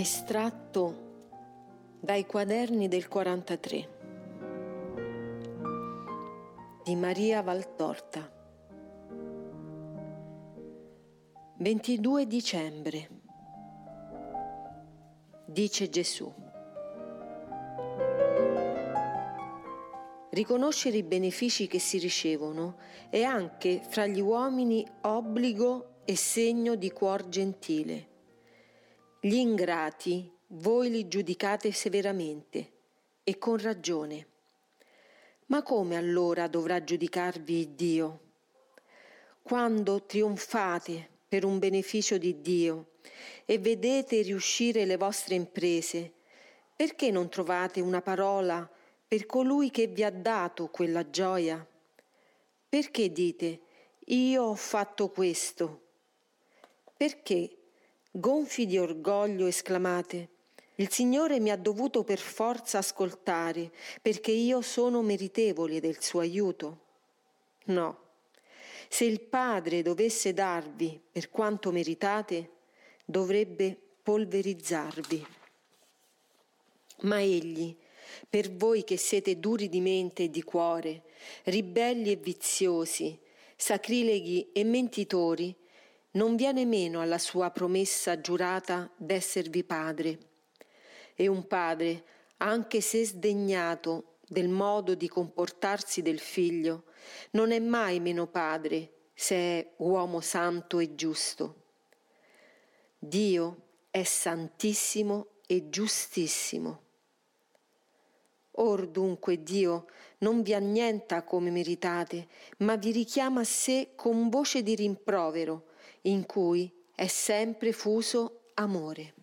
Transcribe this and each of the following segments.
Estratto dai quaderni del 43 di Maria Valtorta 22 dicembre Dice Gesù Riconoscere i benefici che si ricevono è anche fra gli uomini obbligo e segno di cuor gentile. Gli ingrati voi li giudicate severamente e con ragione. Ma come allora dovrà giudicarvi Dio? Quando trionfate per un beneficio di Dio e vedete riuscire le vostre imprese, perché non trovate una parola per colui che vi ha dato quella gioia? Perché dite, io ho fatto questo? Perché Gonfi di orgoglio esclamate, il Signore mi ha dovuto per forza ascoltare, perché io sono meritevole del suo aiuto. No, se il Padre dovesse darvi per quanto meritate, dovrebbe polverizzarvi. Ma Egli, per voi che siete duri di mente e di cuore, ribelli e viziosi, sacrileghi e mentitori, non viene meno alla sua promessa giurata d'esservi padre. E un padre, anche se sdegnato del modo di comportarsi del figlio, non è mai meno padre se è uomo santo e giusto. Dio è santissimo e giustissimo. Or dunque Dio non vi annienta come meritate, ma vi richiama a sé con voce di rimprovero, in cui è sempre fuso amore.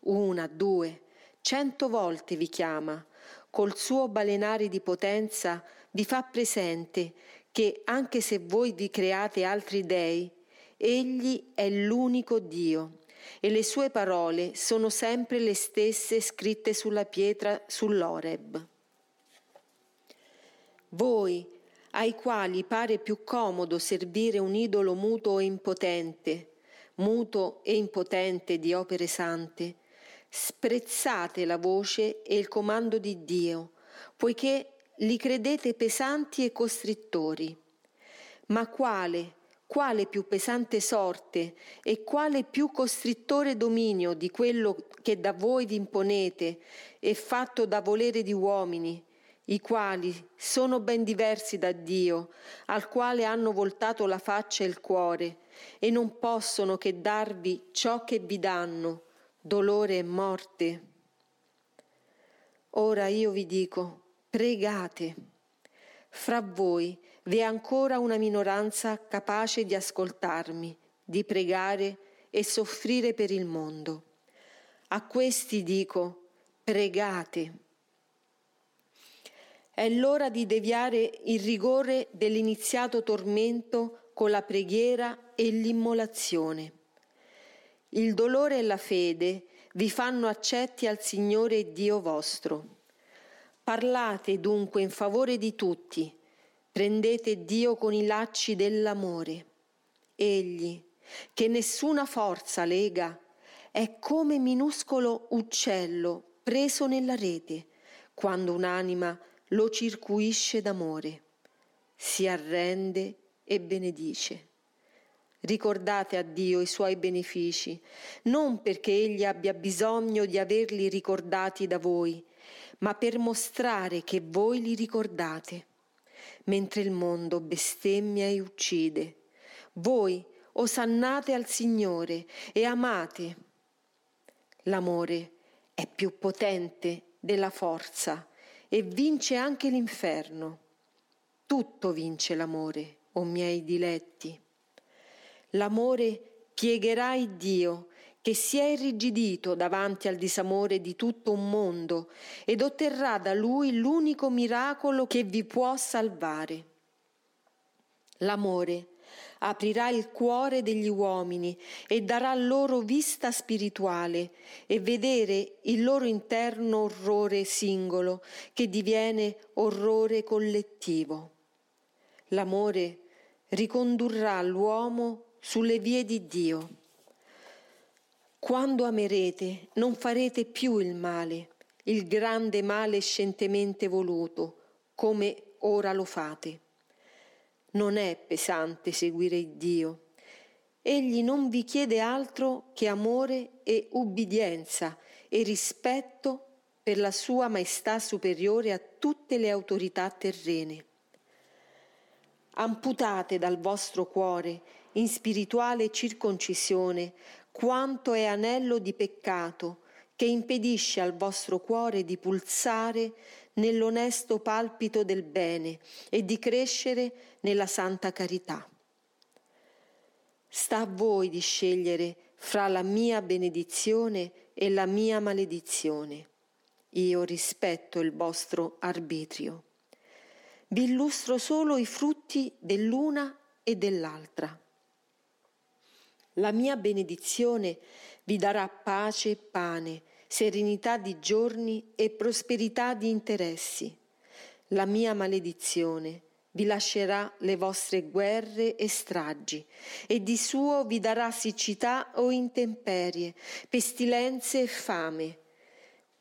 Una, due, cento volte vi chiama, col suo balenare di potenza vi fa presente che anche se voi vi create altri dei, egli è l'unico Dio e le sue parole sono sempre le stesse scritte sulla pietra sull'Oreb. Voi, ai quali pare più comodo servire un idolo muto e impotente, muto e impotente di opere sante, sprezzate la voce e il comando di Dio, poiché li credete pesanti e costrittori. Ma quale, quale più pesante sorte e quale più costrittore dominio di quello che da voi vi imponete e fatto da volere di uomini, i quali sono ben diversi da Dio, al quale hanno voltato la faccia e il cuore, e non possono che darvi ciò che vi danno, dolore e morte. Ora io vi dico, pregate. Fra voi vi è ancora una minoranza capace di ascoltarmi, di pregare e soffrire per il mondo. A questi dico, pregate. È l'ora di deviare il rigore dell'iniziato tormento con la preghiera e l'immolazione. Il dolore e la fede vi fanno accetti al Signore Dio vostro. Parlate dunque in favore di tutti, prendete Dio con i lacci dell'amore. Egli, che nessuna forza lega, è come minuscolo uccello preso nella rete, quando un'anima lo circuisce d'amore, si arrende e benedice. Ricordate a Dio i suoi benefici, non perché Egli abbia bisogno di averli ricordati da voi, ma per mostrare che voi li ricordate. Mentre il mondo bestemmia e uccide, voi osannate al Signore e amate. L'amore è più potente della forza e vince anche l'inferno. Tutto vince l'amore, o miei diletti. L'amore piegherà il Dio che si è irrigidito davanti al disamore di tutto un mondo ed otterrà da lui l'unico miracolo che vi può salvare. L'amore aprirà il cuore degli uomini e darà loro vista spirituale e vedere il loro interno orrore singolo che diviene orrore collettivo. L'amore ricondurrà l'uomo sulle vie di Dio. Quando amerete, non farete più il male, il grande male scientemente voluto, come ora lo fate. Non è pesante seguire Dio. Egli non vi chiede altro che amore e ubbidienza e rispetto per la sua maestà superiore a tutte le autorità terrene. Amputate dal vostro cuore, in spirituale circoncisione, quanto è anello di peccato che impedisce al vostro cuore di pulsare nell'onesto palpito del bene e di crescere nella santa carità. Sta a voi di scegliere fra la mia benedizione e la mia maledizione io rispetto il vostro arbitrio. Vi illustro solo i frutti dell'una e dell'altra. La mia benedizione vi darà pace e pane, serenità di giorni e prosperità di interessi. La mia maledizione vi lascerà le vostre guerre e stragi, e di suo vi darà siccità o intemperie, pestilenze e fame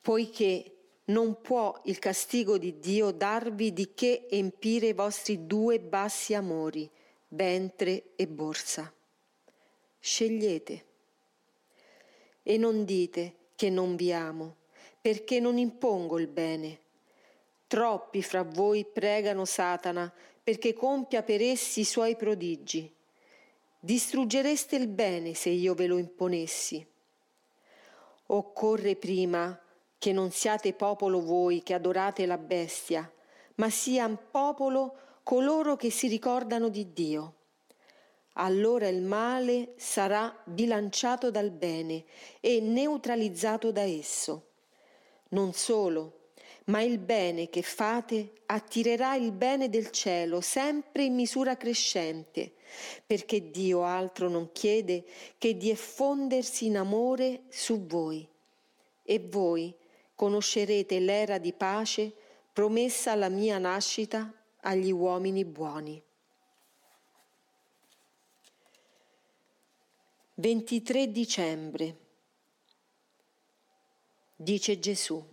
poiché non può il castigo di Dio darvi di che empire i vostri due bassi amori, ventre e borsa. Scegliete. E non dite che non vi amo, perché non impongo il bene. Troppi fra voi pregano Satana perché compia per essi i suoi prodigi. Distruggereste il bene se io ve lo imponessi. Occorre prima che non siate popolo voi che adorate la bestia, ma sia popolo coloro che si ricordano di Dio. Allora il male sarà bilanciato dal bene e neutralizzato da esso. Non solo, ma il bene che fate attirerà il bene del cielo sempre in misura crescente, perché Dio altro non chiede che di effondersi in amore su voi. E voi, conoscerete l'era di pace promessa alla mia nascita agli uomini buoni. 23 dicembre. Dice Gesù.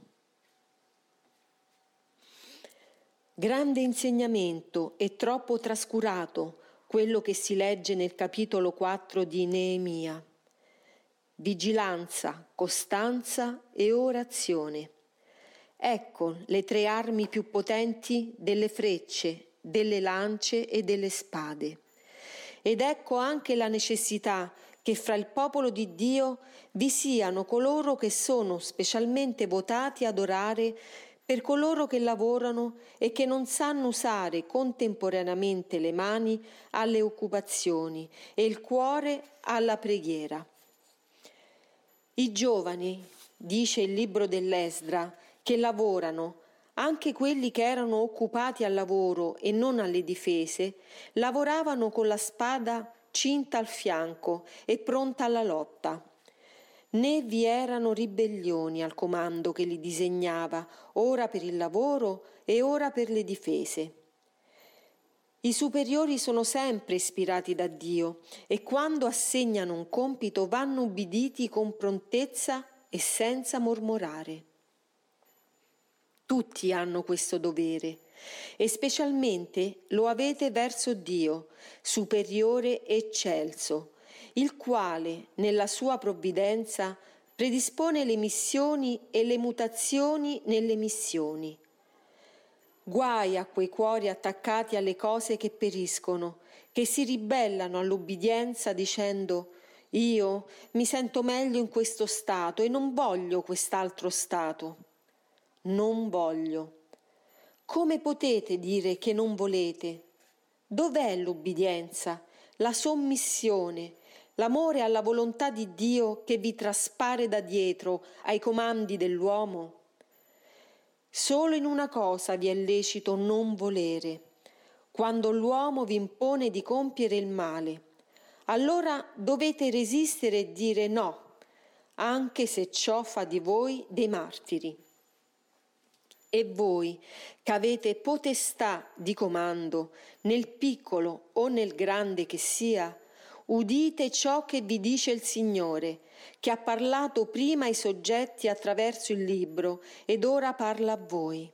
Grande insegnamento e troppo trascurato quello che si legge nel capitolo 4 di Neemia vigilanza, costanza e orazione. Ecco le tre armi più potenti delle frecce, delle lance e delle spade. Ed ecco anche la necessità che fra il popolo di Dio vi siano coloro che sono specialmente votati ad orare per coloro che lavorano e che non sanno usare contemporaneamente le mani alle occupazioni e il cuore alla preghiera. I giovani, dice il libro dell'Esdra, che lavorano, anche quelli che erano occupati al lavoro e non alle difese, lavoravano con la spada cinta al fianco e pronta alla lotta. Né vi erano ribellioni al comando che li disegnava, ora per il lavoro e ora per le difese. I superiori sono sempre ispirati da Dio e quando assegnano un compito vanno ubbiditi con prontezza e senza mormorare. Tutti hanno questo dovere e specialmente lo avete verso Dio, superiore eccelso, il quale, nella sua provvidenza, predispone le missioni e le mutazioni nelle missioni Guai a quei cuori attaccati alle cose che periscono, che si ribellano all'ubbidienza dicendo io mi sento meglio in questo stato e non voglio quest'altro stato. Non voglio. Come potete dire che non volete? Dov'è l'ubbidienza, la sommissione, l'amore alla volontà di Dio che vi traspare da dietro ai comandi dell'uomo? Solo in una cosa vi è lecito non volere, quando l'uomo vi impone di compiere il male. Allora dovete resistere e dire no, anche se ciò fa di voi dei martiri. E voi, che avete potestà di comando, nel piccolo o nel grande che sia, udite ciò che vi dice il Signore, che ha parlato prima ai soggetti attraverso il libro ed ora parla a voi.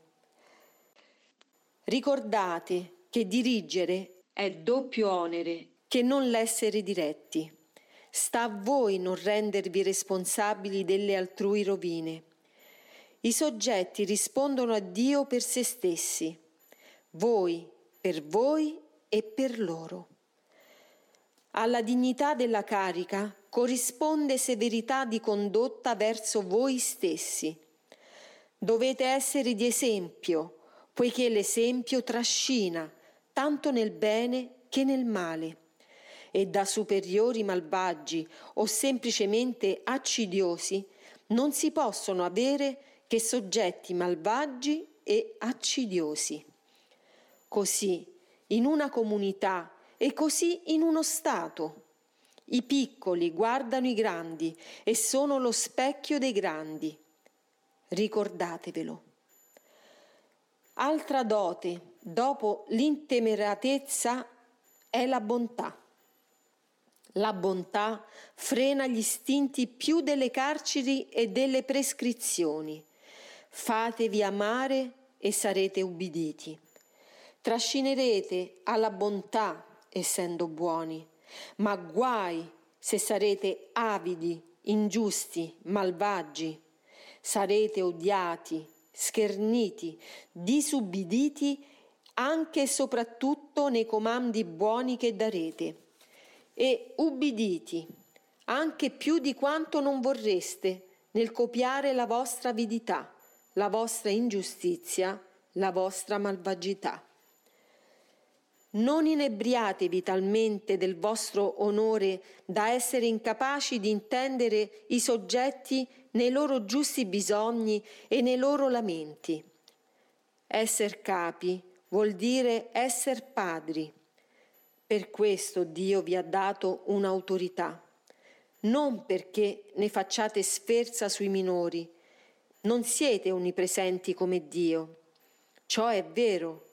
Ricordate che dirigere è doppio onere che non l'essere diretti. Sta a voi non rendervi responsabili delle altrui rovine. I soggetti rispondono a Dio per se stessi, voi per voi e per loro. Alla dignità della carica corrisponde severità di condotta verso voi stessi. Dovete essere di esempio, poiché l'esempio trascina tanto nel bene che nel male. E da superiori malvagi o semplicemente accidiosi non si possono avere che soggetti malvagi e accidiosi. Così, in una comunità e così in uno Stato. I piccoli guardano i grandi e sono lo specchio dei grandi. Ricordatevelo. Altra dote, dopo l'intemeratezza, è la bontà. La bontà frena gli istinti più delle carceri e delle prescrizioni. Fatevi amare e sarete ubbiditi. Trascinerete alla bontà essendo buoni, ma guai se sarete avidi, ingiusti, malvagi. Sarete odiati, scherniti, disubbiditi anche e soprattutto nei comandi buoni che darete e ubbiditi anche più di quanto non vorreste nel copiare la vostra avidità, la vostra ingiustizia, la vostra malvagità. Non inebriatevi talmente del vostro onore da essere incapaci di intendere i soggetti nei loro giusti bisogni e nei loro lamenti. Esser capi vuol dire essere padri. Per questo Dio vi ha dato un'autorità, non perché ne facciate sferza sui minori. Non siete onnipresenti come Dio. Ciò è vero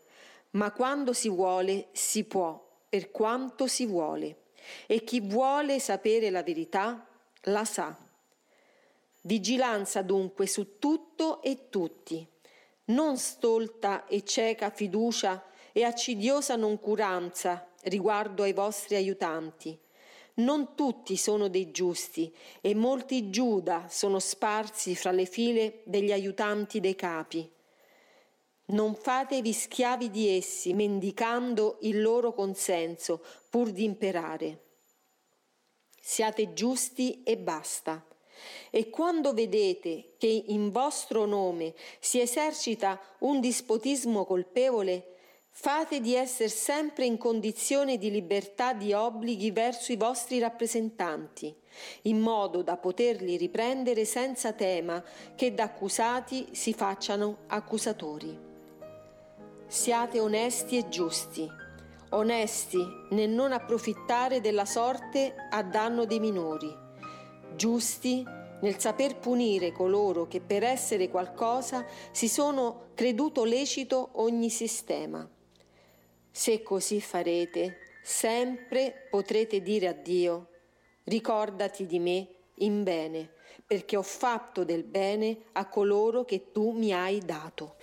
ma quando si vuole si può, per quanto si vuole, e chi vuole sapere la verità la sa. Vigilanza dunque su tutto e tutti, non stolta e cieca fiducia e accidiosa noncuranza riguardo ai vostri aiutanti. Non tutti sono dei giusti e molti Giuda sono sparsi fra le file degli aiutanti dei capi. Non fatevi schiavi di essi, mendicando il loro consenso, pur di imperare. Siate giusti e basta. E quando vedete che in vostro nome si esercita un dispotismo colpevole, fate di essere sempre in condizione di libertà di obblighi verso i vostri rappresentanti, in modo da poterli riprendere senza tema che da accusati si facciano accusatori. Siate onesti e giusti, onesti nel non approfittare della sorte a danno dei minori, giusti nel saper punire coloro che per essere qualcosa si sono creduto lecito ogni sistema. Se così farete, sempre potrete dire a Dio, ricordati di me in bene, perché ho fatto del bene a coloro che tu mi hai dato.